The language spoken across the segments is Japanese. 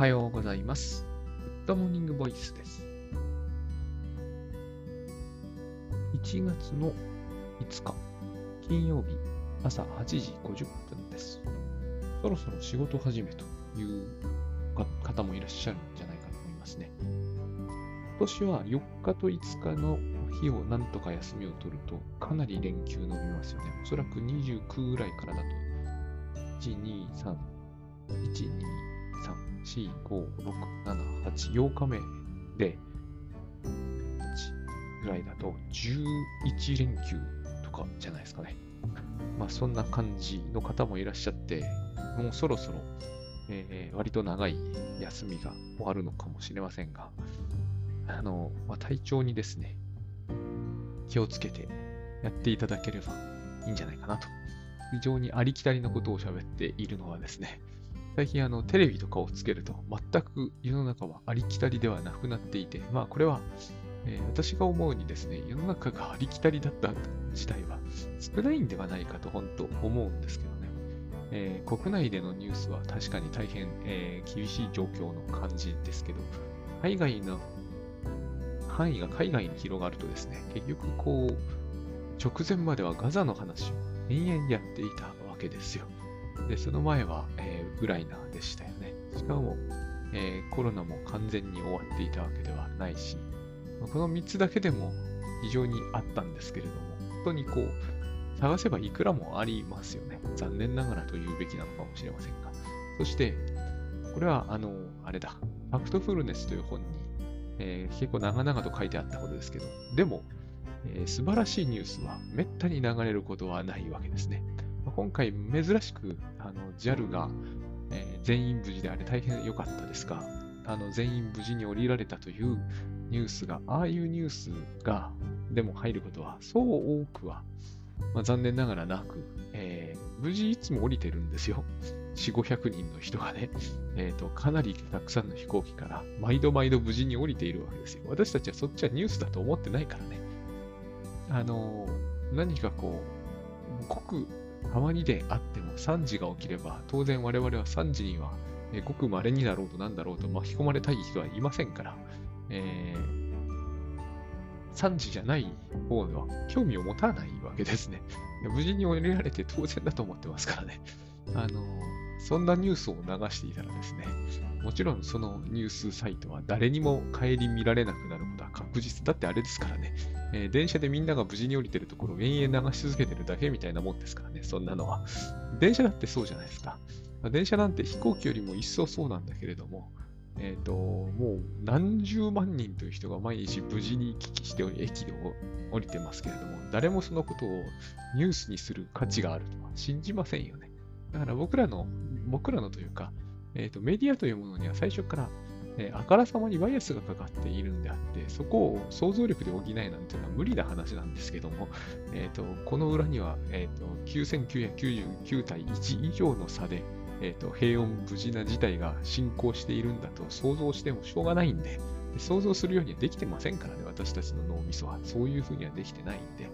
はようございます。グッドモーニングボイスです。1月の5日、金曜日、朝8時50分です。そろそろ仕事始めという方もいらっしゃるんじゃないかと思いますね。今年は4日と5日の日をなんとか休みを取ると、かなり連休伸びますよね。おそらく29ぐらいからだと、1、2、3、1、2、3、4、5、6、7、8、8日目で、8ぐらいだと11連休とかじゃないですかね。まあそんな感じの方もいらっしゃって、もうそろそろ、えー割と長い休みが終わるのかもしれませんが、あの、まあ、体調にですね、気をつけてやっていただければいいんじゃないかなと。非常にありきたりのことを喋っているのはですね、最近あのテレビとかをつけると全く世の中はありきたりではなくなっていて、まあこれは、えー私が思うにですね、世の中がありきたりだった時代は少ないんではないかと本当思うんですけどね。えー国内でのニュースは確かに大変、えー厳しい状況の感じですけど、海外の範囲が海外に広がるとですね、結局こう、直前まではガザの話を延々やっていたわけですよ。で、その前は、えーウクライナでしたよね。しかも、えーコロナも完全に終わっていたわけではないし、この3つだけでも非常にあったんですけれども、本当にこう、探せばいくらもありますよね。残念ながらと言うべきなのかもしれませんが。そして、これは、あの、あれだ、ファクトフルネスという本に、えー結構長々と書いてあったことですけど、でも、えー素晴らしいニュースはめったに流れることはないわけですね。今回珍しくあの JAL が、えー全員無事であれ大変良かったですが、あの全員無事に降りられたというニュースが、ああいうニュースがでも入ることはそう多くは、まあ、残念ながらなく、えー無事いつも降りてるんですよ。4、500人の人がね、えーと、かなりたくさんの飛行機から毎度毎度無事に降りているわけですよ。私たちはそっちはニュースだと思ってないからね。あのー何かこう、ごくたまにであっても3時が起きれば、当然我々は3時には、えごく稀にだろうとなんだろうと巻き込まれたい人はいませんから、えー3時じゃない方は興味を持たないわけですね。無事に降りられて当然だと思ってますからね。あのそんなニュースを流していたらですね、もちろんそのニュースサイトは誰にも顧みられなくなることは確実だってあれですからね、えー電車でみんなが無事に降りてるところを延々流し続けてるだけみたいなもんですからね、そんなのは。電車だってそうじゃないですか。ま電車なんて飛行機よりも一層そうなんだけれども、えっ、と、もう何十万人という人が毎日無事に行き来して駅を降りてますけれども、誰もそのことをニュースにする価値があるとは信じませんよね。だから僕らの、僕らのというか、えっ、と、メディアというものには最初から、えーあからさまにバイアスがかかっているんであって、そこを想像力で補えなんていうのは無理な話なんですけども、えっ、と、この裏には、えっ、と、9999対1以上の差で、えっ、と、平穏無事な事態が進行しているんだと想像してもしょうがないんで、想像するようにはできてませんからね、私たちの脳みそは。そういうふうにはできてないんで、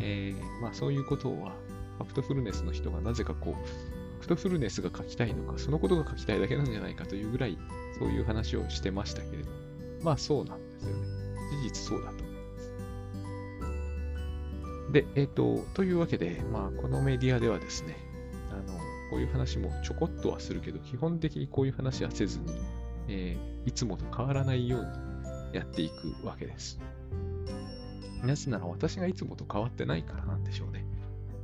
えーまあそういうことは、ファクトフルネスの人がなぜかこう、クトフルネスが書きたいのか、そのことが書きたいだけなんじゃないかというぐらい、そういう話をしてましたけれども、まあそうなんですよね。事実そうだと思います。で、えっ、と、というわけで、まあこのメディアではですね、あの、こういう話もちょこっとはするけど、基本的にこういう話はせずに、えーいつもと変わらないようにやっていくわけです。なぜなら私がいつもと変わってないからなんでしょうね。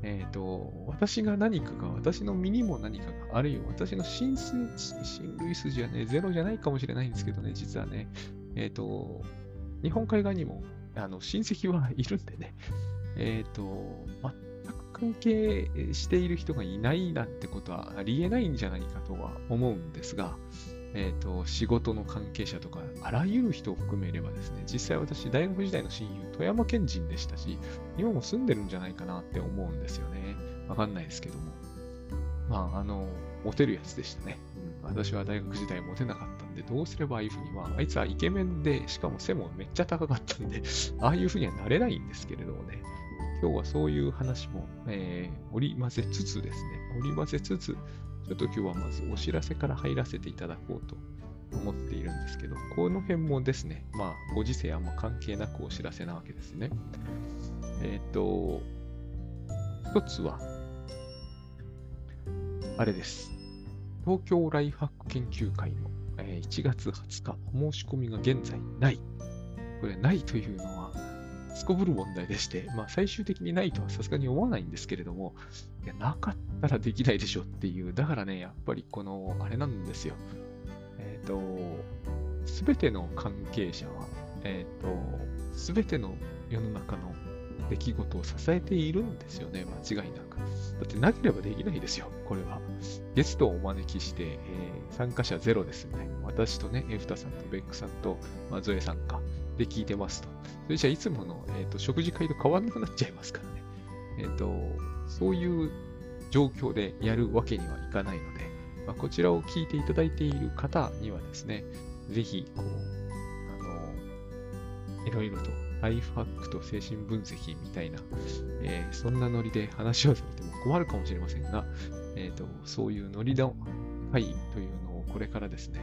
えっ、と、私が何かが、私の身にも何かが、あるいは私の親水親類筋はね、ゼロじゃないかもしれないんですけどね、実はね、えっ、と、日本海側にもあの親戚はいるんでね、えっ、と、全く関係している人がいないなんてことはありえないんじゃないかとは思うんですが、えっ、と、仕事の関係者とか、あらゆる人を含めればですね、実際私、大学時代の親友、富山県人でしたし、今も住んでるんじゃないかなって思うんですよね。わかんないですけども。まあ、あの、モテるやつでしたね。うん、私は大学時代モテなかったんで、どうすればああいうふうに、まあ、あいつはイケメンで、しかも背もめっちゃ高かったんで、ああいうふうにはなれないんですけれどもね。今日はそういう話も、えー織り交ぜつつですね、織り交ぜつつ、ちょっと今日はまずお知らせから入らせていただこうと思っているんですけど、この辺もですね、まあ、ご時世あんま関係なくお知らせなわけですね。えっ、ー、と、一つは、あれです。東京ライフハック研究会の、1月20日、申し込みが現在ない。これ、ないというのは、すこぶる問題でして、まあ、最終的にないとはさすがに思わないんですけれども、いやなかったらできないでしょっていう、だからね、やっぱりこの、あれなんですよ。えっ、ー、と、すべての関係者は、えっ、ー、と、すべての世の中の出来事を支えているんですよね、間違いなく。だってなければできないですよ、これは。ゲストをお招きして、えー、参加者ゼロですね。私とね、エフタさんとベックさんと、まあ、ゾエさんか、で聞いてますと。それじゃあいつもの、えーと、食事会と変わらなくなっちゃいますからね。えっ、ー、と、そういう状況でやるわけにはいかないので、まあ、こちらを聞いていただいている方にはですね、ぜひ、こう、あの、いろいろとライフハックと精神分析みたいな、えー、そんなノリで話をされても困るかもしれませんが、えーと、そういうノリの会というのをこれからですね、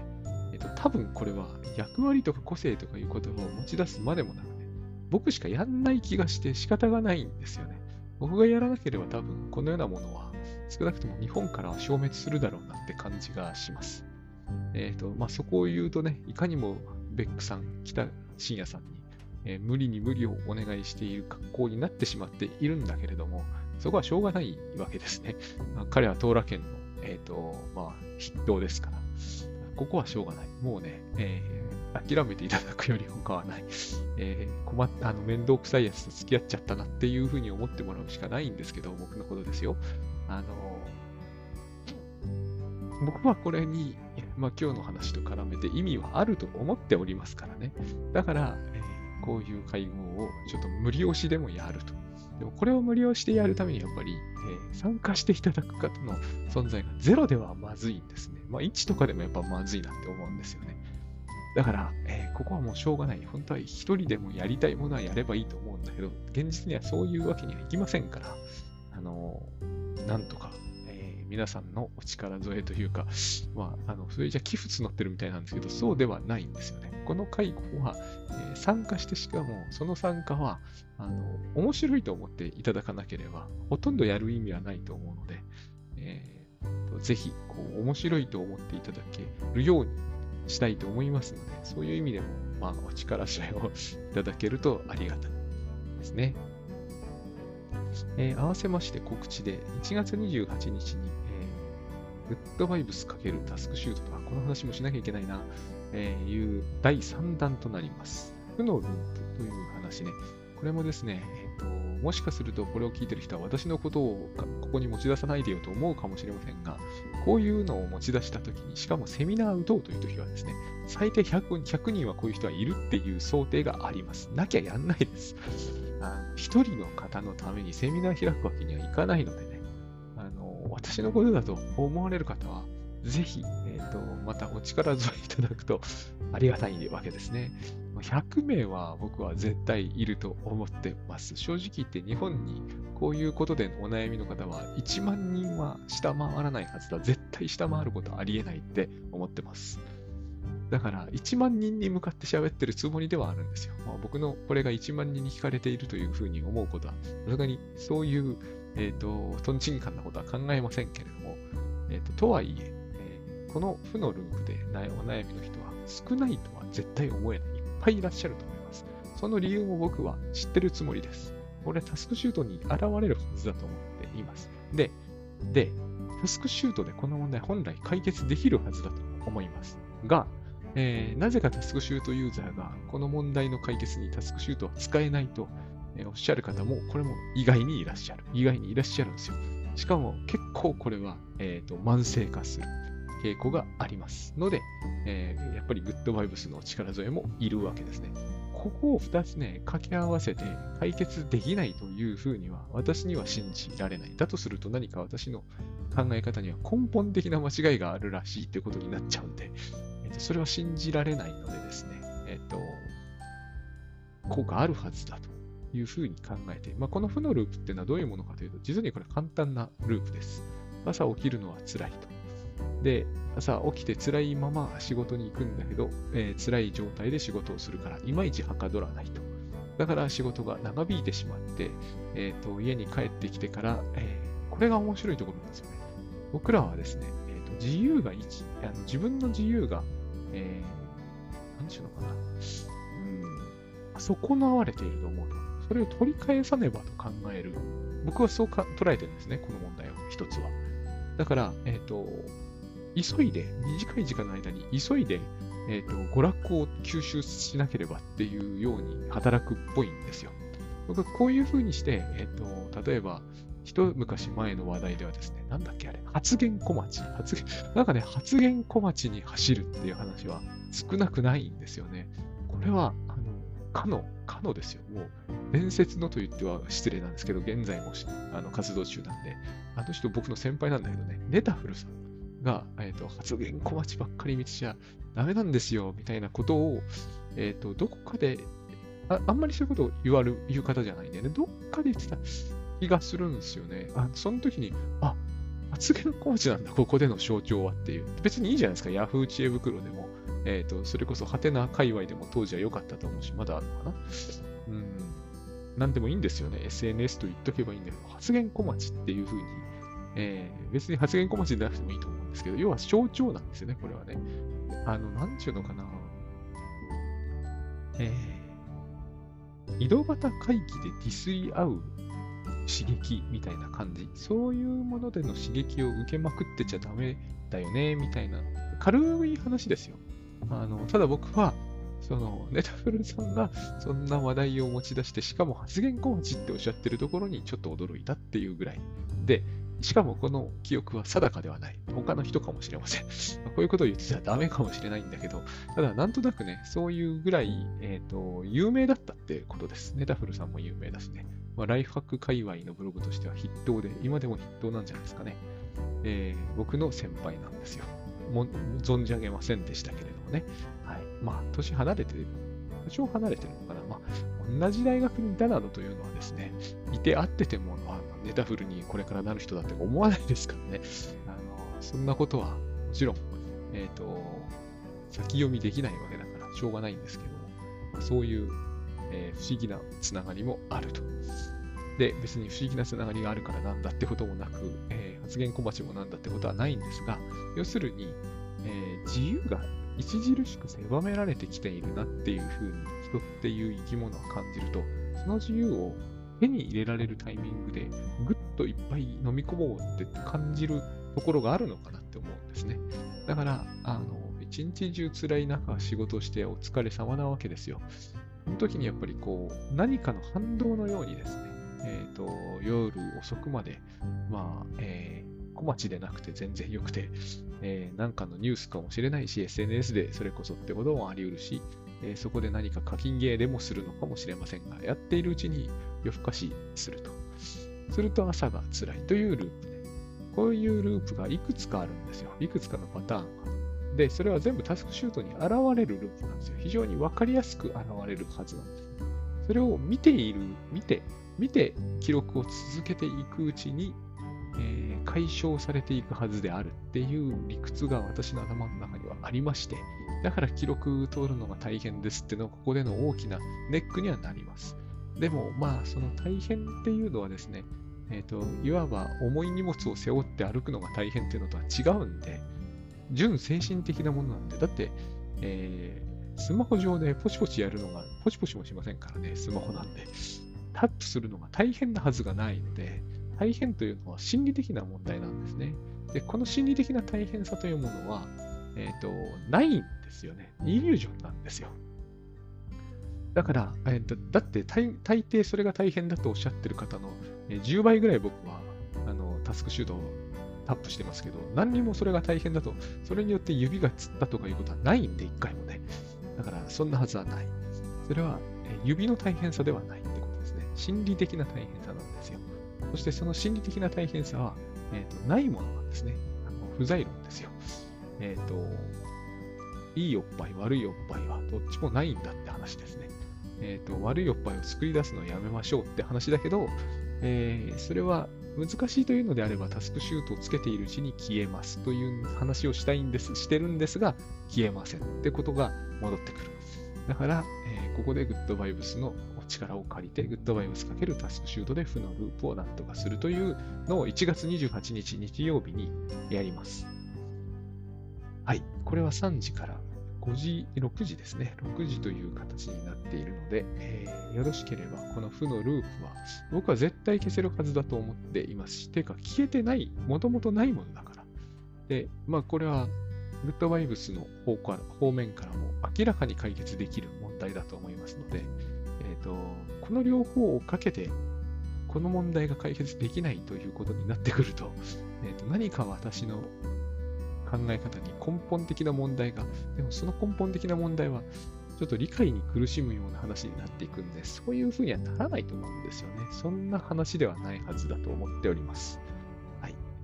と、多分これは役割とか個性とかいう言葉を持ち出すまでもなくね、僕しかやんない気がして仕方がないんですよね。僕がやらなければ多分このようなものは少なくとも日本からは消滅するだろうなって感じがします。えっ、ー、と、まあ、そこを言うとね、いかにもベックさん、北信也さんにえー、無理に無理をお願いしている格好になってしまっているんだけれども、そこはしょうがないわけですね。まあ、彼は東羅県の、えっ、ー、と、まあ、筆頭ですから。ここはしょうがない。もうね、えー、諦めていただくより他はない。えー、困った、あの、面倒くさいやつと付き合っちゃったなっていうふうに思ってもらうしかないんですけど、僕のことですよ。あの僕はこれに、まあ、今日の話と絡めて意味はあると思っておりますからね。だから、えこういう会合をちょっと無料しでもやると。でもこれを無料してやるためにやっぱり、えー、参加していただく方の存在がゼロではまずいんですね。まあ1とかでもやっぱまずいなって思うんですよね。だから、えー、ここはもうしょうがない。本当は一人でもやりたいものはやればいいと思うんだけど、現実にはそういうわけにはいきませんから、あのー、なんとか皆さんのお力添えというか、まあ、あの、それじゃ寄付募ってるみたいなんですけど、そうではないんですよね。この会合は、えー、参加してしかも、その参加は、あの、面白いと思っていただかなければ、ほとんどやる意味はないと思うので、えー、ぜひ、こう、面白いと思っていただけるようにしたいと思いますので、そういう意味でも、まあ、お力添えをいただけるとありがたいですね。えー、合わせまして告知で、1月28日に、グッドバイブス×タスクシュートとか、この話もしなきゃいけないな、えー、いう第3弾となります。負のループという話ね。これもですね、えーと、もしかするとこれを聞いてる人は私のことをここに持ち出さないでよと思うかもしれませんが、こういうのを持ち出したときに、しかもセミナー打とうというときはですね、最低 100, 100人はこういう人はいるっていう想定があります。なきゃやんないです。一人の方のためにセミナー開くわけにはいかないので、私のことだと思われる方は、ぜひ、えーと、またお力添えいただくとありがたいわけですね。100名は僕は絶対いると思ってます。正直言って日本にこういうことでのお悩みの方は1万人は下回らないはずだ。絶対下回ることはありえないって思ってます。だから1万人に向かって喋ってるつもりではあるんですよ。まあ、僕のこれが1万人に聞かれているというふうに思うことは、さすがにそういうえっ、ー、と、とんちんかんなことは考えませんけれども、えっ、ー、と、とはいええー、この負のループでお悩みの人は少ないとは絶対思えない。いっぱいいらっしゃると思います。その理由も僕は知ってるつもりです。これタスクシュートに現れるはずだと思っています。で、で、タスクシュートでこの問題本来解決できるはずだと思います。が、えー、なぜかタスクシュートユーザーがこの問題の解決にタスクシュートは使えないとおっしゃる方も、これも意外にいらっしゃる。意外にいらっしゃるんですよ。しかも結構これは、えーと、慢性化する傾向がありますので、えー、やっぱりグッドバイブスの力添えもいるわけですね。ここを2つね、掛け合わせて解決できないというふうには私には信じられない。だとすると何か私の考え方には根本的な間違いがあるらしいということになっちゃうんで、えー、とそれは信じられないのでですね、えっ、ー、と、効果あるはずだというふうに考えて、まあ、この負のループっていうのはどういうものかというと、実にこれ簡単なループです。朝起きるのは辛いと。で、朝起きて辛いまま仕事に行くんだけど、えー、辛い状態で仕事をするから、いまいちはかどらないと。だから仕事が長引いてしまって、えーと、家に帰ってきてから、えー、これが面白いところなんですよね。僕らはですね、えーと、自由が一あの自分の自由が、えー、何て言うのかな、うん、損なわれていると思うと。それを取り返さねばと考える。僕はそうか捉えてるんですね、この問題を、一つは。だから、えっ、ー、と、急いで、短い時間の間に急いで、えっ、ー、と、娯楽を吸収しなければっていうように働くっぽいんですよ。僕はこういうふうにして、えっ、ー、と、例えば、一昔前の話題ではですね、なんだっけあれ、発言小町。発言、なんかね、発言小町に走るっていう話は少なくないんですよね。これは、かの、かのですよ。もう、伝説のと言っては失礼なんですけど、現在もあの活動中なんで、あの人僕の先輩なんだけどね、ネタフルさんが、えーと、発言小町ばっかり見てちゃダメなんですよ、みたいなことを、えっ、ー、と、どこかであ、あんまりそういうことを言われる、言う方じゃないんでね、どっかで言ってた気がするんですよね。あその時に、あ、発言小町なんだ、ここでの象徴はっていう。別にいいじゃないですか、ヤフー知恵袋でも。えっ、ー、と、それこそ、ハテナ界隈でも当時は良かったと思うし、まだあるのかな。うん。なんでもいいんですよね。SNS と言っとけばいいんだけど、発言小町っていうふうに、えー、別に発言小町でなくてもいいと思うんですけど、要は象徴なんですよね、これはね。あの、なんちゅうのかな。えー、井戸端会議でディスり合う刺激みたいな感じ。そういうものでの刺激を受けまくってちゃダメだよね、みたいな、軽い話ですよ。あの、ただ僕は、その、ネタフルさんがそんな話題を持ち出して、しかも発言コーチっておっしゃってるところにちょっと驚いたっていうぐらい。で、しかもこの記憶は定かではない。他の人かもしれません。こういうことを言ってたらダメかもしれないんだけど、ただなんとなくね、そういうぐらい、えっ、ー、と、有名だったってことです。ネタフルさんも有名だしね。まあ、ライフハック界隈のブログとしては筆頭で、今でも筆頭なんじゃないですかね。えー、僕の先輩なんですよ。も存じ上げませんでしたけれどもね。はい。まあ、年離れて、多少離れてるのかな。まあ、同じ大学にいたなどというのはですね、いて会ってても、まあ、ネタフルにこれからなる人だって思わないですからね。あのそんなことは、もちろん、えっ、ー、と、先読みできないわけだから、しょうがないんですけども、まあ、そういう、えー、不思議なつながりもあると。で、別に不思議なつながりがあるからなんだってこともなく、えー、発言小鉢もなんだってことはないんですが、要するに、えー、自由が著しく狭められてきているなっていうふうに人っていう生き物を感じると、その自由を手に入れられるタイミングでぐっといっぱい飲み込もうって感じるところがあるのかなって思うんですね。だから、あの、一日中辛い中仕事してお疲れ様なわけですよ。その時にやっぱりこう、何かの反動のようにですね、えっ、ー、と、夜遅くまで、まあ、えー、小町でなくて全然良くて、えー、なんかのニュースかもしれないし、SNS でそれこそってこともあり得るし、えー、そこで何か課金ゲーでもするのかもしれませんが、やっているうちに夜更かしすると。すると朝が辛いというループで、こういうループがいくつかあるんですよ。いくつかのパターンが。で、それは全部タスクシュートに現れるループなんですよ。非常にわかりやすく現れるはずなんです。それを見ている、見て、見て記録を続けていくうちに、えー、解消されていくはずであるっていう理屈が私の頭の中にはありまして、だから記録取るのが大変ですっていうのはここでの大きなネックにはなります。でもまあその大変っていうのはですね、えっ、ー、と、いわば重い荷物を背負って歩くのが大変っていうのとは違うんで、純精神的なものなんで、だって、えー、スマホ上でポチポチやるのが、ポチポチもしませんからね、スマホなんで。タップするのが大変なはずがないので、大変というのは心理的な問題なんですね。で、この心理的な大変さというものは、えっ、ー、と、ないんですよね。イリュージョンなんですよ。だから、えー、とだって大大抵それが大変だとおっしゃってる方の、え、10倍ぐらい僕はあのタスクシュートをタップしてますけど、何にもそれが大変だと、それによって指がつったとかいうことはないんで、一回もね。だから、そんなはずはない。それは、え、指の大変さではないってことですね。心理的な大変さ。そしてその心理的な大変さは、えーと、ないものなんですね。あの不在論ですよ。えっ、ー、と、いいおっぱい、悪いおっぱいはどっちもないんだって話ですね。えっ、ー、と、悪いおっぱいを作り出すのをやめましょうって話だけど、えー、それは難しいというのであればタスクシュートをつけているうちに消えますという話をしたいんです、してるんですが、消えませんってことが戻ってくる。だから、えー、ここでグッドバイブスの力を借りて、グッドバイブスかけるタスクシュートで負のループをなんとかするというのを1月28日日曜日にやります。はい。これは3時から5時、6時ですね。6時という形になっているので、えー、よろしければ、この負のループは、僕は絶対消せるはずだと思っていますし、てか、消えてない、もともとないものだから。で、まあ、これは、グッドバイブスの方から方面からも明らかに解決できる問題だと思いますので、えーと、この両方をかけて、この問題が解決できないということになってくると、えーと何か私の考え方に根本的な問題が、でもその根本的な問題は、ちょっと理解に苦しむような話になっていくんで、そういうふうにはならないと思うんですよね。そんな話ではないはずだと思っております。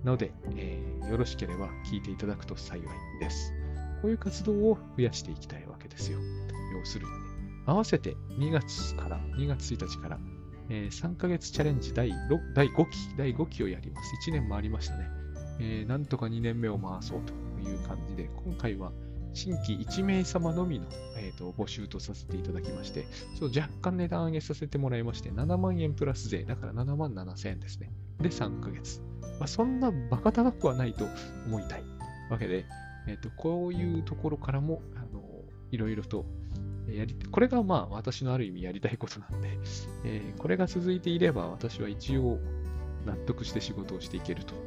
なので、えー、よろしければ聞いていただくと幸いです。こういう活動を増やしていきたいわけですよ。要するにね。合わせて2月から、2月1日から、えー、3ヶ月チャレンジ第第5期、第5期をやります。1年もありましたね。えー、なんとか2年目を回そうという感じで、今回は新規1名様のみの、えーと、募集とさせていただきまして、そう若干値段上げさせてもらいまして、7万円プラス税、だから7万7千円ですね。で、3ヶ月。まあ、そんなバカ高くはないと思いたいわけで、えーと、こういうところからも、あのいろいろとやり、これがまあ私のある意味やりたいことなんで、えー、これが続いていれば私は一応納得して仕事をしていけるといっ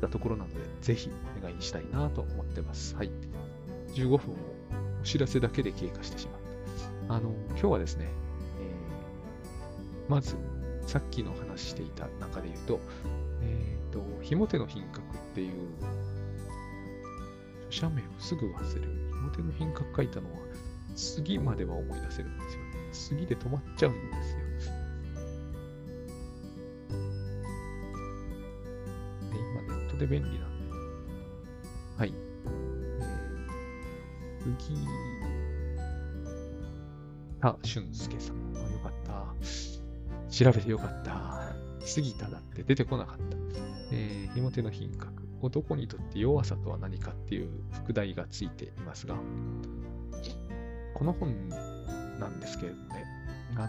たところなので、ぜひお願いしたいなと思ってます。はい。15分をお知らせだけで経過してしまった。あの、今日はですね、えー、まず、さっきの話していた中で言うと、えっ、ー、と、ひも手の品格っていう、著者名をすぐ忘れる。ひも手の品格書いたのは、次までは思い出せるんですよね。次で止まっちゃうんですよ今ネッ。トで便利なんで。はい。えー、杉田俊介さん。あ、よかった。調べてよかった。杉田だって出てこなかった。えー、ひも手の品格。男にとって弱さとは何かっていう副題がついていますが、この本なんですけれどね、あの、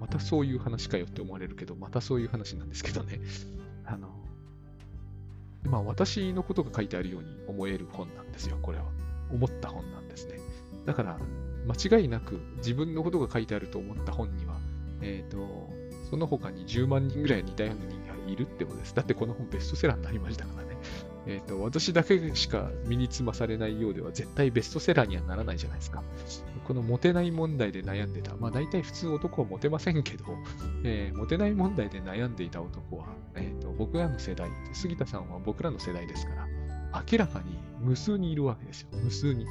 またそういう話かよって思われるけど、またそういう話なんですけどね、あの、まあ私のことが書いてあるように思える本なんですよ、これは。思った本なんですね。だから、間違いなく自分のことが書いてあると思った本には、えっ、ー、と、その他に10万人ぐらい似たような人がいるってことです。だってこの本ベストセラーになりましたからね。え、ー、と、私だけしか身につまされないようでは絶対ベストセラーにはならないじゃないですか。このモテない問題で悩んでた。まあ大体普通男はモテませんけど、えー、モテない問題で悩んでいた男は、えーと、僕らの世代、杉田さんは僕らの世代ですから、明らかに無数にいるわけですよ。無数に。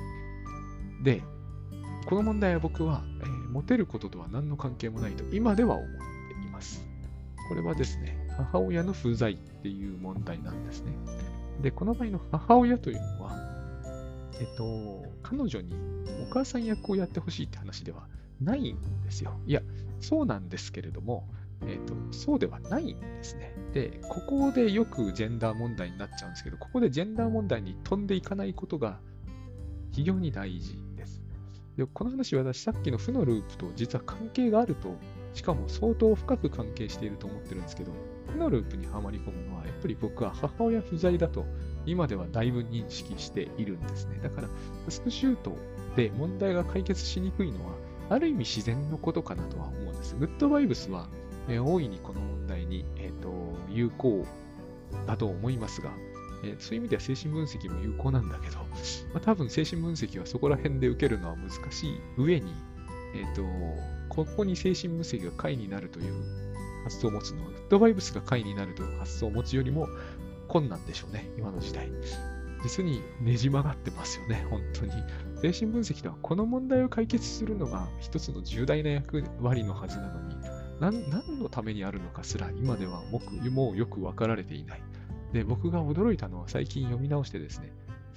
で、この問題は僕は、えー、モテることとは何の関係もないと今では思っています。これはですね、母親の不在っていう問題なんですね。で、この場合の母親というのは、えっと、彼女にお母さん役をやってほしいって話ではないんですよ。いや、そうなんですけれども、えっと、そうではないんですね。で、ここでよくジェンダー問題になっちゃうんですけど、ここでジェンダー問題に飛んでいかないことが非常に大事です。でこの話は私さっきの負のループと実は関係があると、しかも相当深く関係していると思ってるんですけど、負のループにはまり込むのは、やっぱり僕は母親不在だと今ではだいぶ認識しているんですね。だから、タスクシュートで問題が解決しにくいのは、ある意味自然のことかなとは思うんです。グッドバイブスは、えー、大いにこの問題に、えーと、有効だと思いますが、え、そういう意味では精神分析も有効なんだけど、まあ、多分精神分析はそこら辺で受けるのは難しい上に、えーと、ここに精神分析が解になるという発想を持つのは、グッドバイブスが解になるという発想を持つよりも困難でしょうね、今の時代。実にねじ曲がってますよね、本当に。精神分析ではこの問題を解決するのが一つの重大な役割のはずなのに、何のためにあるのかすら今ではもうよく分かられていない。で、僕が驚いたのは最近読み直してですね、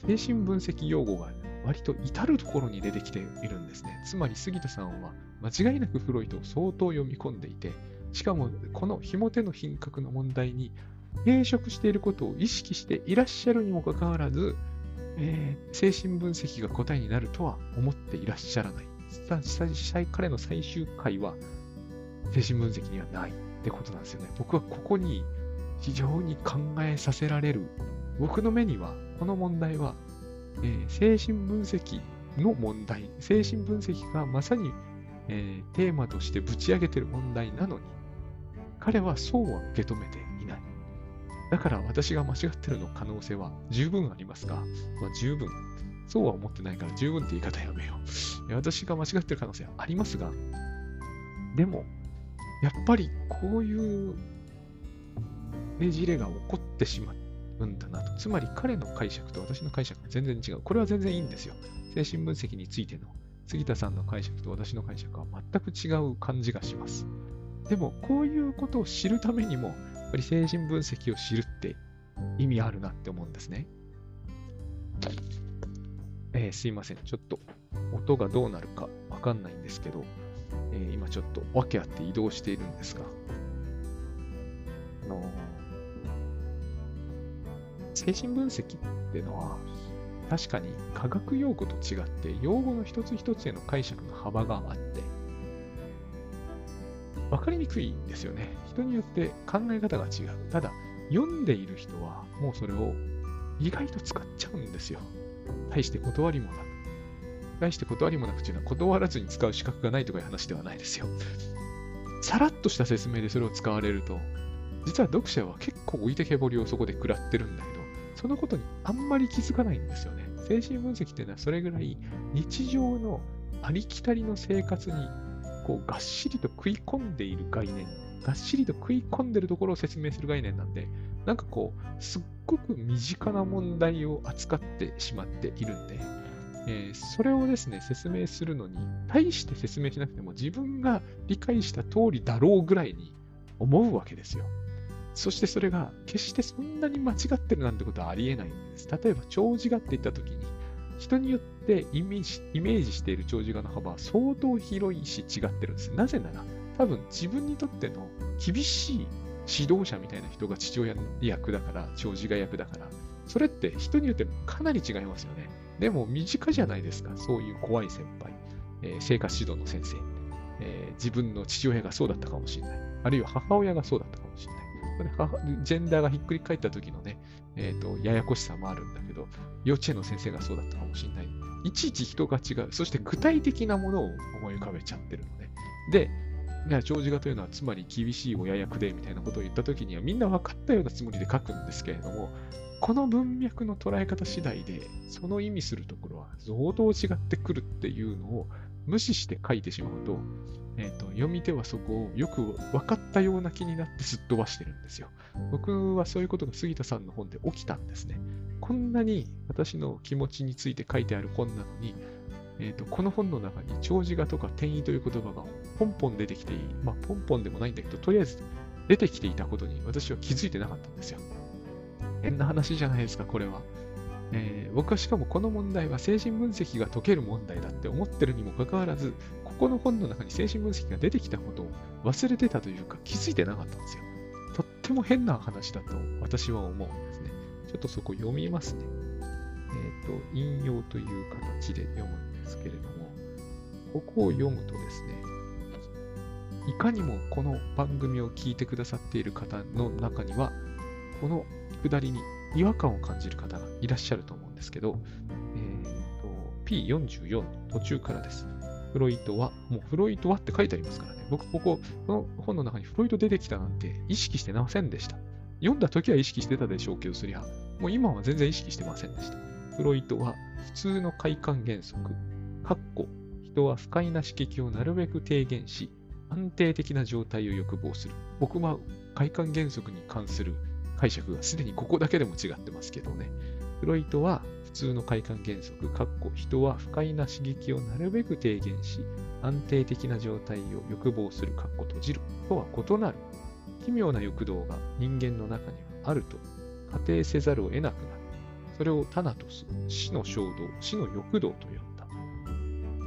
精神分析用語が割と至るところに出てきているんですね。つまり杉田さんは間違いなくフロイトを相当読み込んでいて、しかもこの紐手の品格の問題に抵触していることを意識していらっしゃるにもかかわらず、えー、精神分析が答えになるとは思っていらっしゃらない。実際彼の最終回は精神分析にはないってことなんですよね。僕はここに非常に考えさせられる。僕の目にはこの問題は、えー、精神分析の問題、精神分析がまさに、えー、テーマとしてぶち上げてる問題なのに、彼はそうは受け止めていない。だから私が間違ってるの可能性は十分ありますが、まあ、十分。そうは思ってないから十分って言い方やめよう。私が間違ってる可能性はありますが、でも、やっぱりこういうねじれが起こってしまうんだなと。つまり彼の解釈と私の解釈が全然違う。これは全然いいんですよ。精神分析についての杉田さんの解釈と私の解釈は全く違う感じがします。でも、こういうことを知るためにも、やっぱり精神分析を知るって意味あるなって思うんですね。えー、すいません。ちょっと音がどうなるかわかんないんですけど、えー、今ちょっと訳あって移動しているんですが、あのー精神分析っていうのは、確かに科学用語と違って、用語の一つ一つへの解釈の幅があって、わかりにくいんですよね。人によって考え方が違う。ただ、読んでいる人は、もうそれを意外と使っちゃうんですよ。対して断りもなく。対して断りもなくっていうのは断らずに使う資格がないとかいう話ではないですよ。さらっとした説明でそれを使われると、実は読者は結構置いてけぼりをそこで食らってるんだけ、そのことにあんまり気づかないんですよね。精神分析っていうのはそれぐらい日常のありきたりの生活にこうがっしりと食い込んでいる概念、がっしりと食い込んでるところを説明する概念なんで、なんかこう、すっごく身近な問題を扱ってしまっているんで、えー、それをですね、説明するのに、大して説明しなくても自分が理解した通りだろうぐらいに思うわけですよ。そしてそれが決してそんなに間違ってるなんてことはありえないんです。例えば、長寿画って言った時に、人によってイメージイメージしている長寿画の幅は相当広いし違ってるんです。なぜなら、多分自分にとっての厳しい指導者みたいな人が父親の役だから、長寿画役だから、それって人によってかなり違いますよね。でも身近じゃないですか、そういう怖い先輩、えー、生活指導の先生、えー、自分の父親がそうだったかもしれない。あるいは母親がそうだったかもしれない。ジェンダーがひっくり返った時のね、え、ー、と、ややこしさもあるんだけど、幼稚園の先生がそうだったかもしれない。いちいち人が違う。そして具体的なものを思い浮かべちゃってるのね。で、長寿画というのはつまり厳しい親役でみたいなことを言った時にはみんな分かったようなつもりで書くんですけれども、この文脈の捉え方次第で、その意味するところは相当違ってくるっていうのを無視して書いてしまうと、えーと、読み手はそこをよく分かったような気になってすっ飛ばしてるんですよ。僕はそういうことが杉田さんの本で起きたんですね。こんなに私の気持ちについて書いてある本なのに、えーと、この本の中に長寿画とか転移という言葉がポンポン出てきていい。まあ、ポンポンでもないんだけど、とりあえず出てきていたことに私は気づいてなかったんですよ。変な話じゃないですか、これは。えー、僕はしかもこの問題は精神分析が解ける問題だって思ってるにもかかわらず、この本の中に精神分析が出てきたことを忘れてたというか気づいてなかったんですよ。とっても変な話だと私は思うんですね。ちょっとそこ読みますね。えっ、ー、と、引用という形で読むんですけれども、ここを読むとですね、いかにもこの番組を聞いてくださっている方の中には、このくだりに違和感を感じる方がいらっしゃると思うんですけど、えーと、P44 の途中からです。フロイトは、もうフロイトはって書いてありますからね。僕、ここ、この本の中にフロイト出てきたなんて意識してませんでした。読んだ時は意識してたでしょうけど、そりゃ、もう今は全然意識してませんでした。フロイトは、普通の快感原則、かっこ、人は不快な刺激をなるべく低減し、安定的な状態を欲望する。僕は快感原則に関する解釈がすでにここだけでも違ってますけどね。フロイトは普通の快感原則、かっこ人は不快な刺激をなるべく低減し、安定的な状態を欲望する、かっこ閉じるとは異なる。奇妙な欲動が人間の中にはあると仮定せざるを得なくなる。それをタナトス、死の衝動、死の欲動と呼んだ。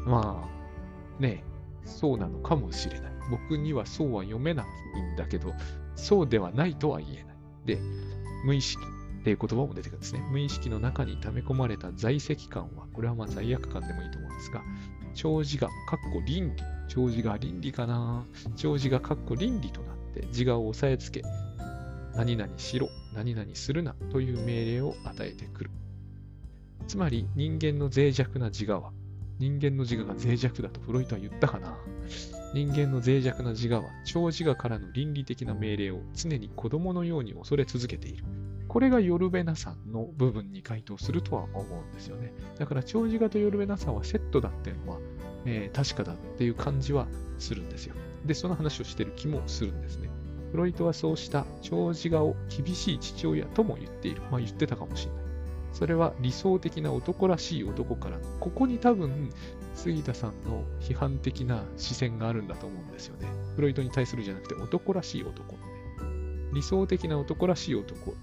まあ、ねえそうなのかもしれない。僕にはそうは読めないんだけど、そうではないとは言えない。で、無意識っていう言葉も出てくるんですね。無意識の中に溜め込まれた在籍感は、これはまあ罪悪感でもいいと思うんですが、長寿が、かっこ倫理、長寿が倫理かな長寿がかっこ倫理となって自我を押さえつけ、何々しろ、何々するなという命令を与えてくる。つまり人間の脆弱な自我は、人間の自我が脆弱だとフロイトは言ったかな？人間の脆弱な自我は、超自我からの倫理的な命令を常に子供のように恐れ続けている。これがヨルベナさんの部分に該当するとは思うんですよね。だから、超自我とヨルベナさんはセットだっていうのは、えー、確かだっていう感じはするんですよ。で、その話をしてる気もするんですね。フロイトはそうした超自我を厳しい父親とも言っている。まあ言ってたかもしれない。それは理想的な男らしい男からの、ここに多分、杉田さんの批判的な視線があるんだと思うんですよね。フロイトに対するじゃなくて男らしい男の、ね。理想的な男らしい男。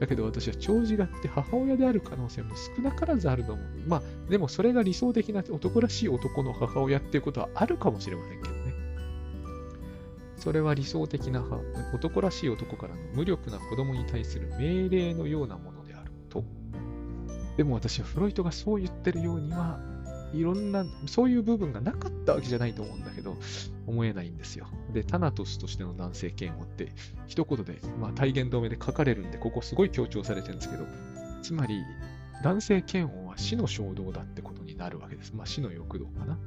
だけど私は長寿がって母親である可能性も少なからずあると思う。まあ、でもそれが理想的な男らしい男の母親っていうことはあるかもしれませんけどね。それは理想的な男らしい男からの無力な子供に対する命令のようなものであると。でも私はフロイトがそう言ってるようには、いろんな、そういう部分がなかったわけじゃないと思うんだけど、思えないんですよ。で、タナトスとしての男性嫌悪って、一言で、まあ、体言止めで書かれるんで、ここすごい強調されてるんですけど、つまり、男性嫌悪は死の衝動だってことになるわけです。まあ、死の欲動かな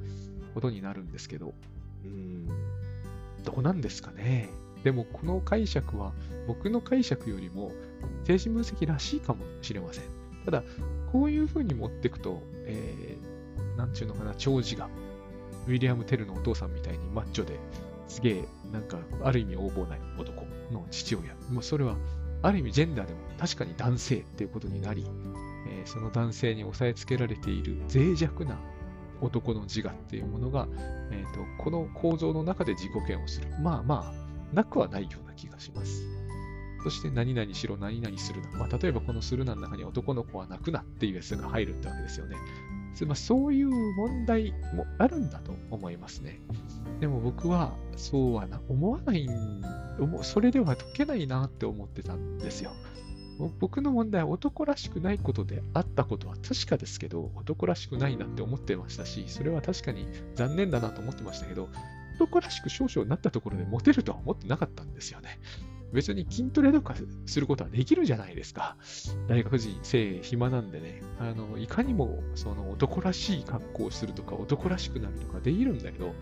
ことになるんですけど、うーん、どうなんですかね。でも、この解釈は、僕の解釈よりも、精神分析らしいかもしれません。ただ、こういうふうに持っていくと、えー、なんちゅうのかな、長寿が、ウィリアム・テルのお父さんみたいにマッチョで、すげえ、なんか、ある意味横暴な男の父親。もうそれは、ある意味ジェンダーでも確かに男性っていうことになり、えー、その男性に押さえつけられている脆弱な男の自我っていうものが、えーと、この構造の中で自己嫌悪する。まあまあ、なくはないような気がします。そして何々しろ何々するな。まあ、例えばこのするなの中に男の子は泣くなっていうやつが入るってわけですよね。まあ、そういう問題もあるんだと思いますね。でも僕はそうはな思わないそれでは解けないなって思ってたんですよ。僕の問題は男らしくないことであったことは確かですけど、男らしくないなって思ってましたし、それは確かに残念だなと思ってましたけど、男らしく少々なったところでモテるとは思ってなかったんですよね。別に筋トレとかすることはできるじゃないですか。大学人、生暇なんでね。あの、いかにもその男らしい格好をするとか、男らしくなるとかできるんだけど、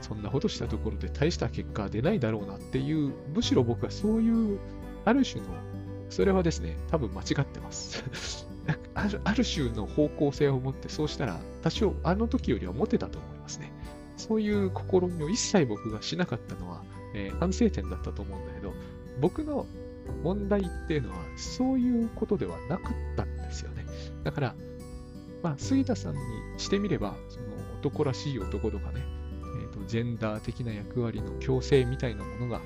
そんなことしたところで大した結果は出ないだろうなっていう、むしろ僕はそういう、ある種の、それはですね、多分間違ってます。あるある種の方向性を持って、そうしたら、多少あの時よりはモテたと思いますね。そういう試みを一切僕がしなかったのは、えー、反省点だったと思うんだけど、僕の問題っていうのは、そういうことではなかったんですよね。だから、まあ、杉田さんにしてみれば、その男らしい男とかね、えーと、ジェンダー的な役割の強制みたいなものが、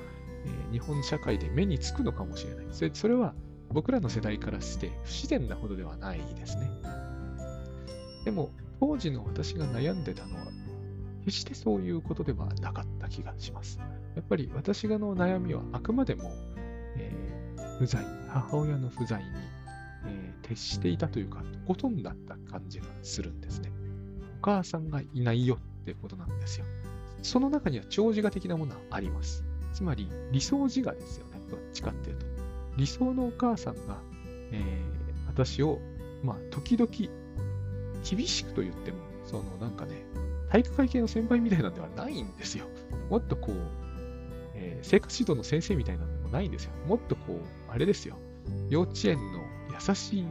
えー、日本社会で目につくのかもしれない。それそれは僕らの世代からして不自然なほどではないですね。でも、当時の私が悩んでたのは、決してそういうことではなかった気がします。やっぱり私がの悩みはあくまでも、えー、不在、母親の不在に、えー、徹していたというか、ほとんどだった感じがするんですね。お母さんがいないよってことなんですよ。その中には長自我的なものはあります。つまり理想自我ですよね。どっちかっていうと。理想のお母さんが、えー、私を、まあ、時々厳しくと言っても、そのなんかね、体育会系の先輩みたいなんではないんですよ。もっとこう、えー、生活指導の先生みたいなのもないんですよ。もっとこう、あれですよ。幼稚園の優しい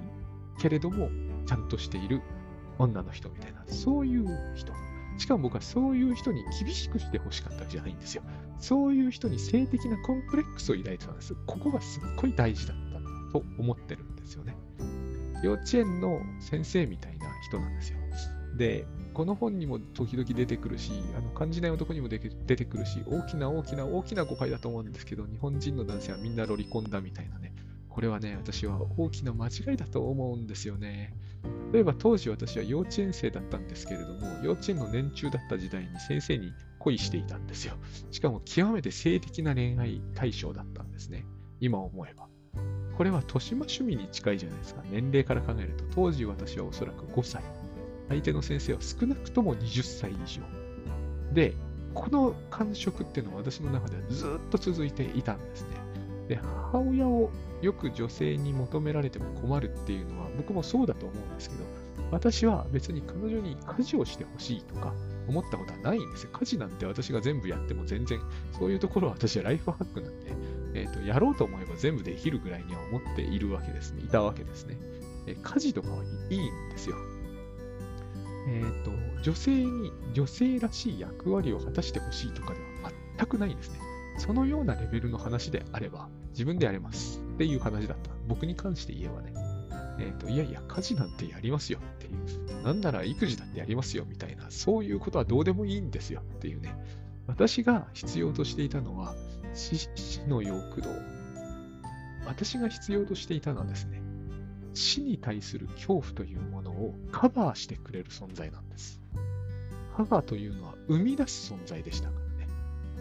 けれども、ちゃんとしている女の人みたいな、そういう人。しかも僕はそういう人に厳しくしてほしかったわけじゃないんですよ。そういう人に性的なコンプレックスを抱いてたんです。ここがすっごい大事だったと思ってるんですよね。幼稚園の先生みたいな人なんですよ。で、この本にも時々出てくるし、あの感じない男にも出てくるし、大きな大きな大きな誤解だと思うんですけど、日本人の男性はみんなロリコンだみたいなね。これはね、私は大きな間違いだと思うんですよね。例えば当時私は幼稚園生だったんですけれども、幼稚園の年中だった時代に先生に恋していたんですよ。しかも極めて性的な恋愛対象だったんですね。今思えば。これは豊島趣味に近いじゃないですか。年齢から考えると、当時私はおそらく5歳。相手の先生は少なくとも20歳以上。で、この感触っていうのは私の中ではずっと続いていたんですね。で、母親をよく女性に求められても困るっていうのは僕もそうだと思うんですけど、私は別に彼女に家事をしてほしいとか思ったことはないんですよ。家事なんて私が全部やっても全然、そういうところは私はライフハックなんで、えっ、ー、と、やろうと思えば全部できるぐらいには思っているわけですね。いたわけですね。え家事とかはいいんですよ。え、ー、と、女性に女性らしい役割を果たしてほしいとかでは全くないんですね。そのようなレベルの話であれば、自分でやれますっていう話だった。僕に関して言えばね。えっ、ー、と、いやいや、家事なんてやりますよっていう。なんなら育児だってやりますよみたいな、そういうことはどうでもいいんですよっていうね。私が必要としていたのは、死の欲動。私が必要としていたのはですね、死に対する恐怖というものをカバーしてくれる存在なんです。母というのは生み出す存在でしたからね。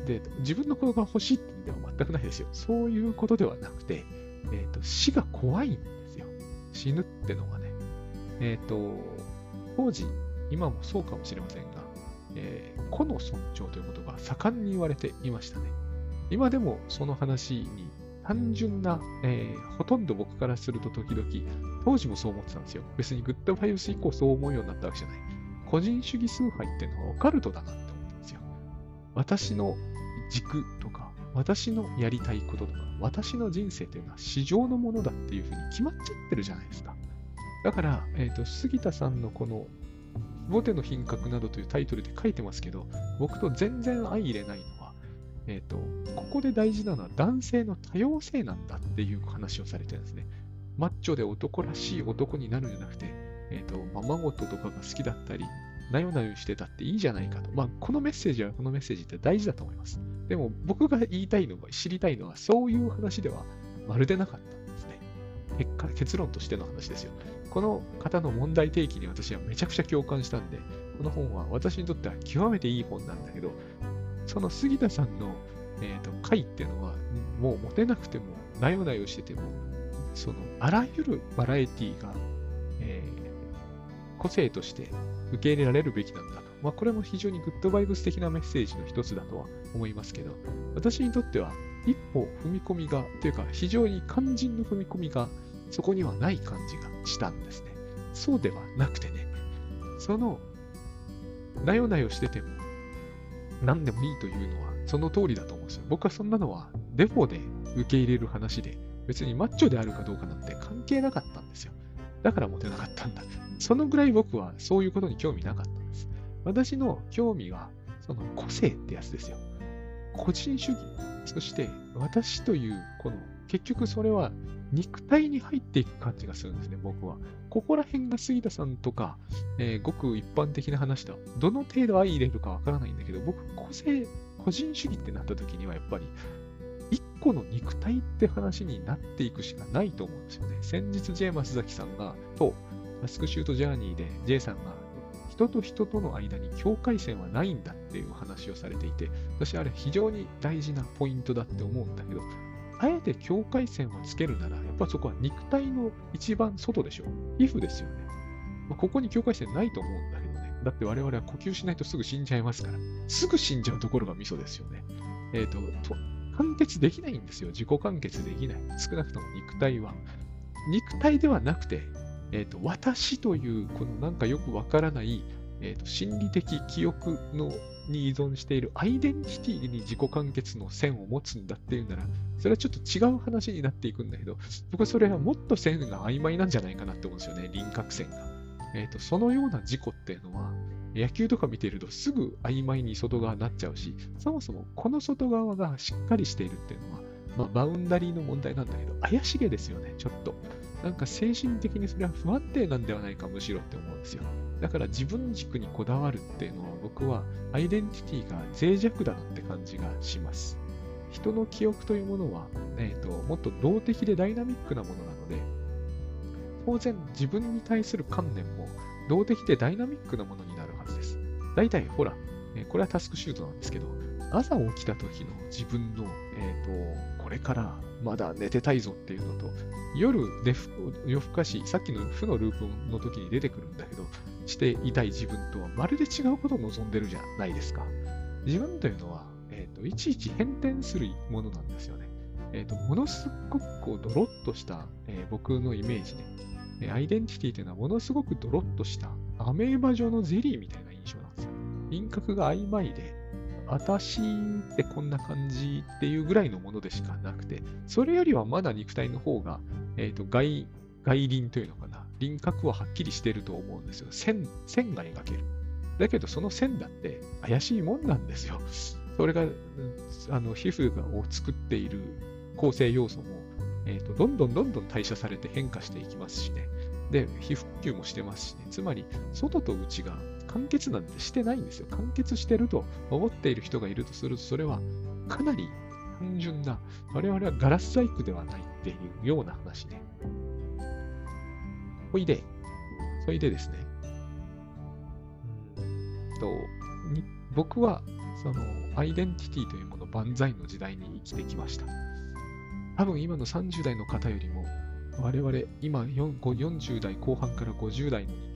で、自分の子が欲しいって意味では全くないですよ。そういうことではなくて、えーと、死が怖いんですよ。死ぬってのはね。えっ、ー、と、当時、今もそうかもしれませんが、えー、個の尊重ということが盛んに言われていましたね。今でもその話に単純な、えー、ほとんど僕からすると時々、当時もそう思ってたんですよ。別にグッドバイブス以降そう思うようになったわけじゃない。個人主義崇拝っていうのはオカルトだなって思ったんですよ。私の軸とか、私のやりたいこととか、私の人生というのは市場のものだっていうふうに決まっちゃってるじゃないですか。だから、えっ、ー、と、杉田さんのこの、ボテの品格などというタイトルで書いてますけど、僕と全然相入れないのえっ、ー、と、ここで大事なのは男性の多様性なんだっていう話をされてるんですね。マッチョで男らしい男になるんじゃなくて、えっ、ー、と、ままごととかが好きだったり、なよなよしてたっていいじゃないかと。まあ、このメッセージはこのメッセージって大事だと思います。でも、僕が言いたいのは、知りたいのは、そういう話ではまるでなかったんですね。結果、結論としての話ですよ。この方の問題提起に私はめちゃくちゃ共感したんで、この本は私にとっては極めていい本なんだけど、その杉田さんの、えーと、回っていうのは、もうモテなくても、なよなよしてても、その、あらゆるバラエティが、えー、個性として受け入れられるべきなんだと。まあ、これも非常にグッドバイブス的なメッセージの一つだとは思いますけど、私にとっては、一歩踏み込みが、というか、非常に肝心の踏み込みが、そこにはない感じがしたんですね。そうではなくてね、その、なよなよしてても、何でもいいというのはその通りだと思うんですよ。僕はそんなのはデフォで受け入れる話で、別にマッチョであるかどうかなんて関係なかったんですよ。だからモテなかったんだ。そのぐらい僕はそういうことに興味なかったんです。私の興味は、その個性ってやつですよ。個人主義。そして私という、この、結局それは肉体に入っていく感じがするんですね、僕は。ここら辺が杉田さんとか、えー、ごく一般的な話と、どの程度相入れるかわからないんだけど、僕、個性、個人主義ってなった時には、やっぱり、一個の肉体って話になっていくしかないと思うんですよね。先日、J 松崎さんが、と、マスクシュートジャーニーで J さんが、人と人との間に境界線はないんだっていう話をされていて、私あれ非常に大事なポイントだって思うんだけど、あえて境界線をつけるなら、やっぱそこは肉体の一番外でしょ。皮膚ですよね。まあ、ここに境界線ないと思うんだけどね。だって我々は呼吸しないとすぐ死んじゃいますから。すぐ死んじゃうところがミソですよね。えっ、ー、と完結できないんですよ。自己完結できない。少なくとも肉体は。肉体ではなくて、え、ー、と、私という、このなんかよくわからない、えーと、心理的記憶のに依存しているアイデンティティに自己完結の線を持つんだっていうなら、それはちょっと違う話になっていくんだけど、僕はそれはもっと線が曖昧なんじゃないかなって思うんですよね、輪郭線が。えっ、ー、と、そのような事故っていうのは、野球とか見てるとすぐ曖昧に外側になっちゃうし、そもそもこの外側がしっかりしているっていうのは、まあ、バウンダリーの問題なんだけど、怪しげですよね、ちょっと。なんか精神的にそれは不安定なんではないか、むしろって思うんですよ。だから自分軸にこだわるっていうのは僕はアイデンティティが脆弱だなって感じがします。人の記憶というものは、えーと、もっと動的でダイナミックなものなので、当然自分に対する観念も動的でダイナミックなものになるはずです。大体ほら、えこれはタスクシュートなんですけど、朝起きた時の自分の、えっ、と、れからまだ寝てたいぞっていうのと、夜寝夜更かし、さっきの負のループの時に出てくるんだけど、していたい自分とはまるで違うことを望んでるじゃないですか。自分というのは、えっ、と、いちいち変転するものなんですよね。えっ、と、ものすごくこう、ドロッとした、えー僕のイメージで、えアイデンティティというのはものすごくドロッとしたアメーバ状のゼリーみたいな印象なんですよ。輪郭が曖昧で、私ってこんな感じっていうぐらいのものでしかなくて、それよりはまだ肉体の方が、えっ、と、外、外輪というのかな。輪郭ははっきりしてると思うんですよ。線、線が描ける。だけど、その線だって怪しいもんなんですよ。それが、あの、皮膚を作っている構成要素も、えっ、と、どんどんどんどん代謝されて変化していきますしね。で、皮膚呼吸もしてますしね。つまり、外と内が完結なんてしてないんですよ。完結してると思っている人がいるとすると、それはかなり単純な、我々はガラス細工ではないっていうような話ね。ほいで、そいでですね、うんと、に僕は、その、アイデンティティというもの万歳の時代に生きてきました。多分今の30代の方よりも、我々、今40代後半から50代の人、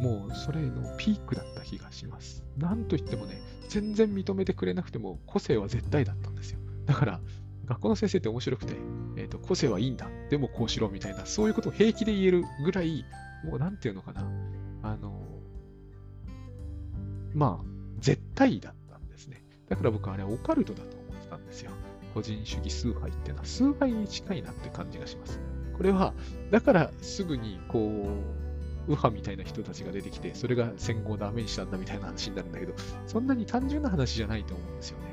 もうそれのピークだった気がします。なんといってもね、全然認めてくれなくても個性は絶対だったんですよ。だから、学校の先生って面白くて、えーと、個性はいいんだ。でもこうしろみたいな、そういうことを平気で言えるぐらい、もうなんていうのかな。あの、まあ、絶対だったんですね。だから僕はあれはオカルトだと思ってたんですよ。個人主義崇拝っていうのは崇拝に近いなって感じがします。これは、だからすぐにこう、右派みたいな人たちが出てきて、それが戦後をダメにしたんだみたいな話になるんだけど、そんなに単純な話じゃないと思うんですよね。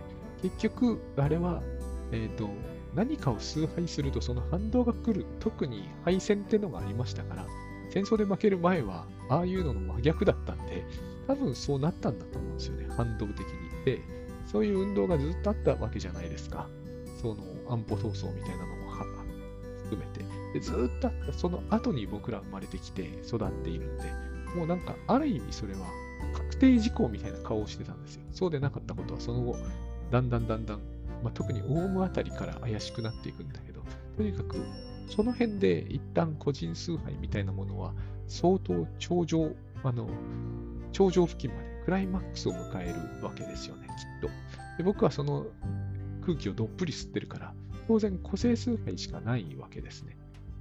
結局、あれは、えっ、と、何かを崇拝するとその反動が来る。特に敗戦ってのがありましたから、戦争で負ける前は、ああいうのの真逆だったんで、多分そうなったんだと思うんですよね。反動的に。で、そういう運動がずっとあったわけじゃないですか。その安保闘争みたいなのも含めて。でずっと、その後に僕ら生まれてきて育っているんで、もうなんか、ある意味それは確定事項みたいな顔をしてたんですよ。そうでなかったことは、その後、だんだんだんだん、まあ、特にオウムあたりから怪しくなっていくんだけど、とにかく、その辺で一旦個人崇拝みたいなものは、相当頂上、あの、頂上付近までクライマックスを迎えるわけですよね、きっと。で僕はその空気をどっぷり吸ってるから、当然個性崇拝しかないわけですね。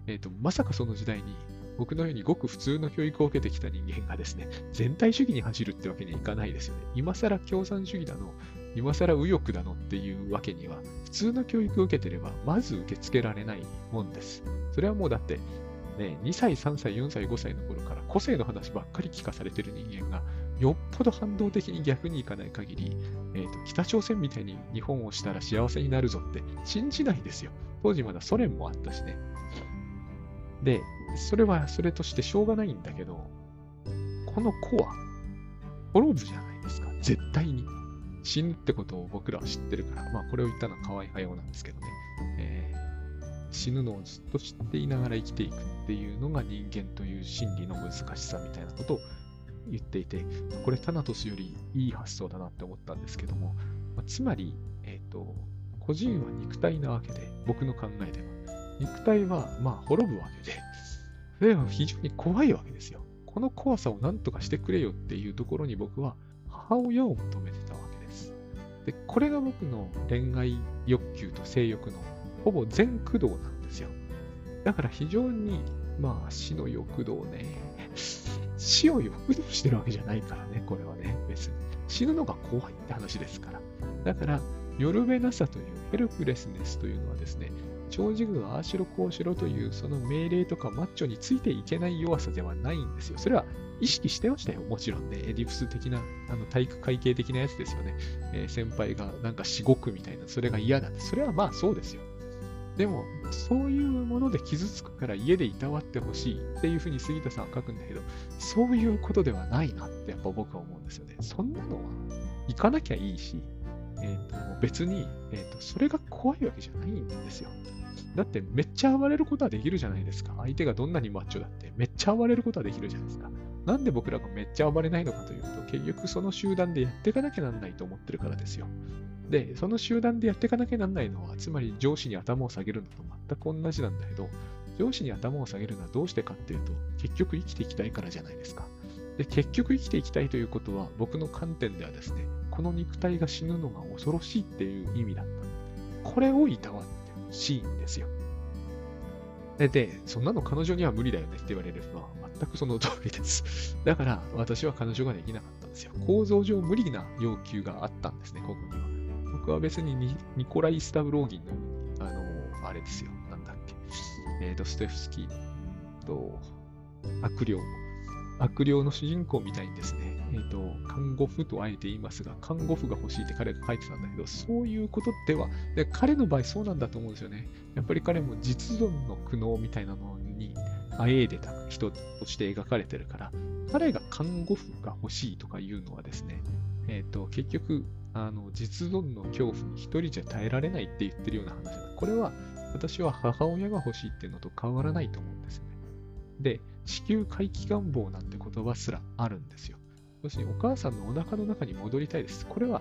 えっ、と、まさかその時代に僕のようにごく普通の教育を受けてきた人間がですね、全体主義に走るってわけにはいかないですよね。今更共産主義だの、今更右翼だのっていうわけには、普通の教育を受けてれば、まず受け付けられないもんです。それはもうだって、ね、2歳、3歳、4歳、5歳の頃から個性の話ばっかり聞かされてる人間が、よっぽど反動的に逆にいかない限り、えーと、北朝鮮みたいに日本をしたら幸せになるぞって信じないですよ。当時まだソ連もあったしね。で、それはそれとしてしょうがないんだけど、この子は滅ぶじゃないですか。絶対に。死ぬってことを僕らは知ってるから、まあこれを言ったのは河合隼なんですけどね。えー死ぬのをずっと知っていながら生きていくっていうのが人間という心理の難しさみたいなことを言っていて、これタナトスよりいい発想だなって思ったんですけども、まあつまり、えっ、と、個人は肉体なわけで、僕の考えでは。肉体は、まあ、滅ぶわけで、それは非常に怖いわけですよ。この怖さを何とかしてくれよっていうところに僕は母親を求めてたわけです。で、これが僕の恋愛欲求と性欲のほぼ全駆動なんですよ。だから非常に、まあ、死の欲動ね。死を欲動してるわけじゃないからね、これはね、別に。死ぬのが怖いって話ですから。だから、よるべなさというヘルプレスネスというのはですね、長寿軍ああしろこうしろというその命令とかマッチョについていけない弱さではないんですよ。それは意識してましたよ。もちろんね。エディプス的な、あの体育会系的なやつですよね。えー先輩がなんかしごくみたいな、それが嫌だって。それはまあそうですよ。でも、そういうもので傷つくから家でいたわってほしいっていうふうに杉田さんは書くんだけど、そういうことではないなってやっぱ僕は思うんですよね。そんなのは行かなきゃいいし、えーと別に、えーと、それが怖いわけじゃないんですよ。だってめっちゃ暴れることはできるじゃないですか。相手がどんなにマッチョだってめっちゃ暴れることはできるじゃないですか。なんで僕らがめっちゃ暴れないのかというと、結局その集団でやっていかなきゃなんないと思ってるからですよ。で、その集団でやっていかなきゃなんないのは、つまり上司に頭を下げるのと全く同じなんだけど、上司に頭を下げるのはどうしてかっていうと、結局生きていきたいからじゃないですか。で、結局生きていきたいということは、僕の観点ではですね、この肉体が死ぬのが恐ろしいっていう意味だった。これをいたわってほしいんですよ。で、でそんなの彼女には無理だよねって言われるのは全くその通りです。だから私は彼女ができなかったんですよ。構造上無理な要求があったんですね、ここには。僕は別にニコライ・スタブローギンの、あの、あれですよ。なんだっけ。えー、ドステフスキーと、悪霊。悪霊の主人公みたいにですね、え、ー、と、看護婦とあえて言いますが、看護婦が欲しいって彼が書いてたんだけど、そういうことでは、で彼の場合そうなんだと思うんですよね。やっぱり彼も実存の苦悩みたいなのにあえいでた人として描かれてるから、彼が看護婦が欲しいとかいうのはですね、えっ、ー、と、結局、あの、実存の恐怖に一人じゃ耐えられないって言ってるような話だ。これは、私は母親が欲しいっていうのと変わらないと思うんですよね。で、子宮回帰願望なんて言葉すらあるんですよ。要するにお母さんのお腹の中に戻りたいです。これは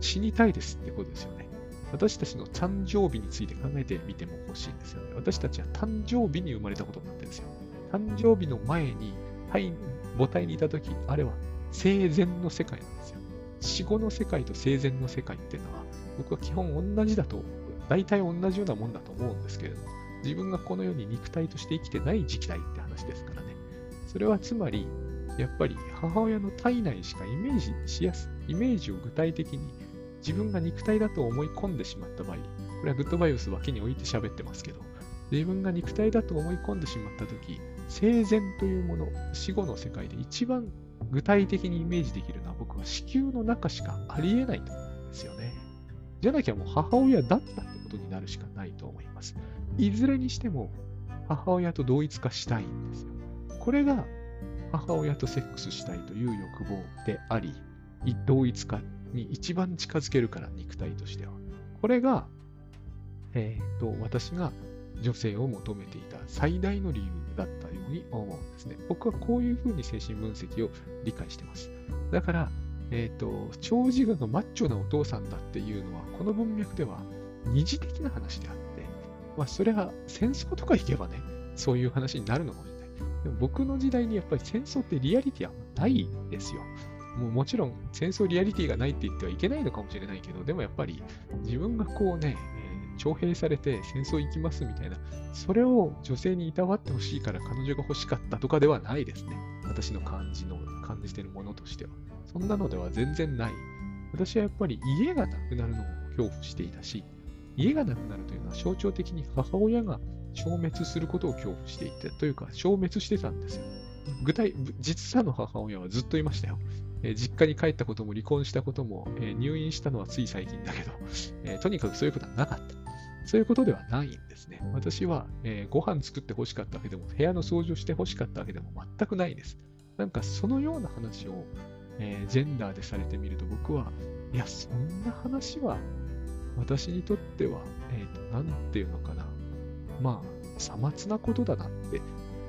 死にたいですってことですよね。私たちの誕生日について考えてみても欲しいんですよね。私たちは誕生日に生まれたことになってるんですよ。誕生日の前に、はい、母体にいたとき、あれは生前の世界なんですよ。死後の世界と生前の世界っていうのは、僕は基本同じだと、大体同じようなもんだと思うんですけれども、自分がこの世に肉体として生きてない時期代って話ですからね。それはつまり、やっぱり母親の体内しかイメージしやすい、イメージを具体的に自分が肉体だと思い込んでしまった場合、これはグッドバイオス脇に置いて喋ってますけど、自分が肉体だと思い込んでしまったとき、生前というもの、死後の世界で一番具体的にイメージできるのは僕は子宮の中しかありえないと思うんですよね。じゃなきゃもう母親だったってことになるしかないと思います。いずれにしても母親と同一化したいんですよ。これが母親とセックスしたいという欲望であり、同一化に一番近づけるから肉体としては。これが、えっ、ー、と、私が女性を求めていた最大の理由だったように思うんですね。僕はこういうふうに精神分析を理解してます。だから、えっ、ー、と、長寿がのマッチョなお父さんだっていうのは、この文脈では二次的な話であって、まあ、それは戦争とか行けばね、そういう話になるのかも。でも僕の時代にやっぱり戦争ってリアリティはないですよ。もうもちろん戦争リアリティがないって言ってはいけないのかもしれないけど、でもやっぱり自分がこうね、徴兵されて戦争行きますみたいな、それを女性にいたわってほしいから彼女が欲しかったとかではないですね。私の感じの、感じてるものとしては。そんなのでは全然ない。私はやっぱり家がなくなるのを恐怖していたし、家がなくなるというのは象徴的に母親が消滅することを恐怖していたというか、消滅してたんですよ。具体、実際の母親はずっといましたよ。えー、実家に帰ったことも離婚したことも、えー、入院したのはつい最近だけど、えー、とにかくそういうことはなかった。そういうことではないんですね。私は、えー、ご飯作って欲しかったわけでも、部屋の掃除をして欲しかったわけでも全くないです。なんかそのような話を、えー、ジェンダーでされてみると僕は、いや、そんな話は私にとっては、えっ、ー、と、なんていうのかな。まあ、さまつなことだなって、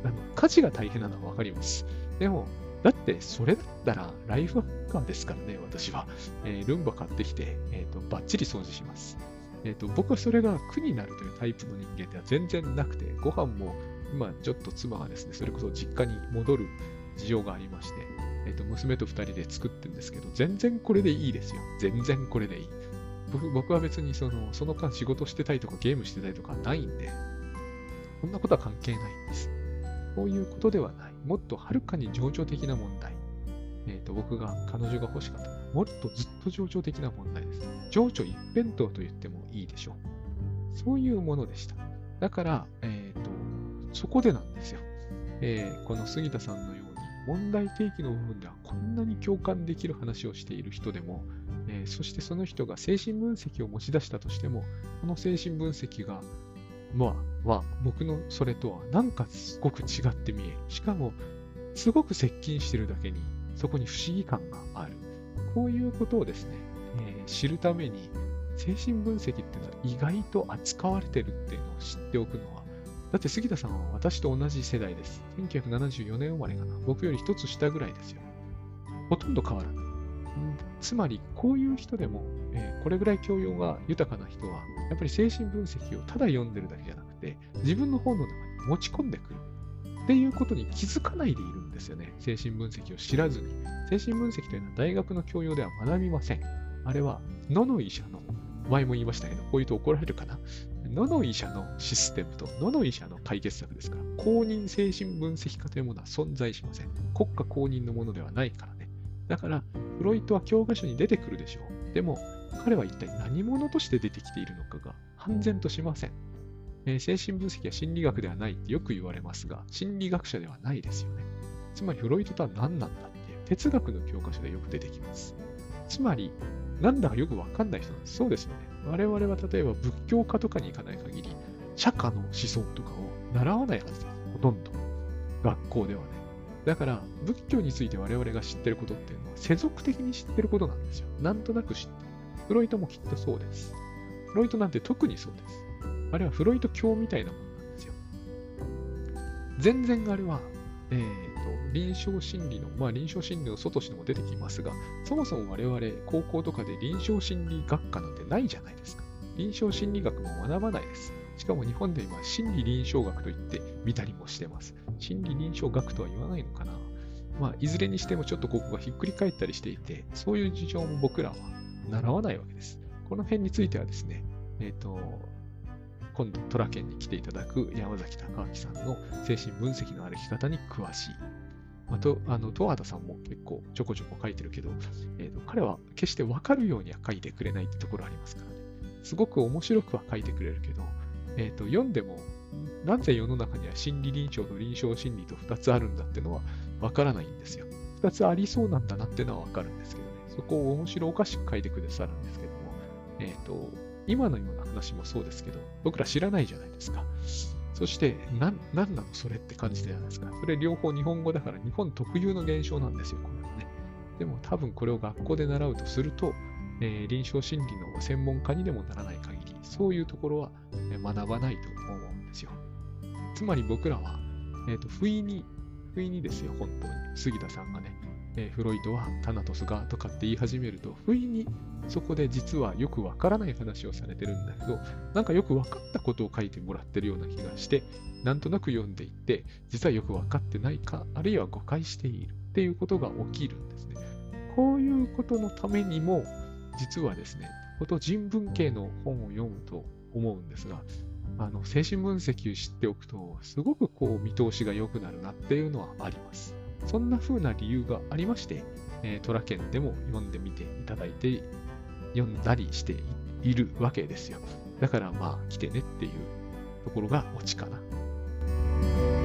あの家事が大変なのはわかります。でも、だってそれだったらライフハッカーですからね、私は。えー、ルンバ買ってきて、え、ー、と、バッチリ掃除します。え、ー、と、僕はそれが苦になるというタイプの人間では全然なくて、ご飯も今ちょっと妻がですね、それこそ実家に戻る事情がありまして、えっ、と、娘と二人で作ってるんですけど、全然これでいいですよ。全然これでいい。僕は別にそのその間仕事してたりとかゲームしてたりとかないんで、そんなことは関係ないんです。そういうことではない。もっとはるかに情緒的な問題。えっ、ー、と、僕が彼女が欲しかった。もっとずっと情緒的な問題です。情緒一辺倒と言ってもいいでしょう。そういうものでした。だから、えっ、ー、と、そこでなんですよ。えー、この杉田さんのように、問題提起の部分ではこんなに共感できる話をしている人でも、えー、そしてその人が精神分析を持ち出したとしても、この精神分析が、まあ、は僕のそれとはなんかすごく違って見える。しかも、すごく接近してるだけに、そこに不思議感がある。こういうことをですね、えー、知るために、精神分析っていうのは意外と扱われてるっていうのを知っておくのは、だって杉田さんは私と同じ世代です。1974年生まれかな。僕より一つ下ぐらいですよ。ほとんど変わらない。つまり、こういう人でも、えー、これぐらい教養が豊かな人は、やっぱり精神分析をただ読んでるだけじゃなくて、自分の本の中に持ち込んでくる。っていうことに気づかないでいるんですよね。精神分析を知らずに。精神分析というのは大学の教養では学びません。あれは、野の医者の、前も言いましたけど、こういうと怒られるかな。野の医者のシステムと野の医者の解決策ですから、公認精神分析家というものは存在しません。国家公認のものではないからね。だから、フロイトは教科書に出てくるでしょう。でも、彼は一体何者として出てきているのかが判然としません。えー、精神分析は心理学ではないってよく言われますが、心理学者ではないですよね。つまり、フロイトとは何なんだっていう哲学の教科書でよく出てきます。つまり、なんだかよくわかんない人なんです。そうですよね。我々は例えば仏教家とかに行かない限り、釈迦の思想とかを習わないはずです。ほとんど。学校ではね。だから、仏教について我々が知ってることっていうのは、世俗的に知ってることなんですよ。なんとなく知ってる。フロイトもきっとそうです。フロイトなんて特にそうです。あれはフロイト教みたいなものなんですよ。全然あれは、えーと、臨床心理の、まあ臨床心理の外しでも出てきますが、そもそも我々高校とかで臨床心理学科なんてないじゃないですか。臨床心理学も学ばないです。しかも日本で今、心理臨床学といって見たりもしてます。心理臨床学とは言わないのかな。まあ、いずれにしてもちょっとここがひっくり返ったりしていて、そういう事情も僕らは習わないわけです。この辺についてはですね、えっ、ー、と、今度、トラ県に来ていただく山崎隆明さんの精神分析の歩き方に詳しい。あと、あの、十和田さんも結構ちょこちょこ書いてるけど、えーと、彼は決してわかるようには書いてくれないってところありますからね。すごく面白くは書いてくれるけど、えっ、ー、と、読んでも、なぜ世の中には心理臨床と臨床心理と2つあるんだってのはわからないんですよ。2つありそうなんだなってのはわかるんですけどね。そこを面白おかしく書いてくださるんですけども、えっ、と、今のような話もそうですけど、僕ら知らないじゃないですか。そして、な、なんなのそれって感じじゃないですか。それ両方日本語だから日本特有の現象なんですよ、これはね。でも多分これを学校で習うとすると、えー、臨床心理の専門家にでもならない限り、そういうところは学ばないと思うんですよ。つまり僕らは、えっ、ー、と、不意に、不意にですよ、本当に。杉田さんがね、えー、フロイトはタナトスがとかって言い始めると、不意にそこで実はよくわからない話をされてるんだけど、なんかよく分かったことを書いてもらってるような気がして、なんとなく読んでいって、実はよく分かってないか、あるいは誤解しているっていうことが起きるんですね。こういうことのためにも、実はですね、こと人文系の本を読むと思うんですが、あの精神分析を知っておくと、すごくこう見通しが良くなるなっていうのはあります。そんな風な理由がありまして、えー、トラケンでも読んでみていただいて、読んだりしているわけですよ。だからまあ来てねっていうところがオチかな。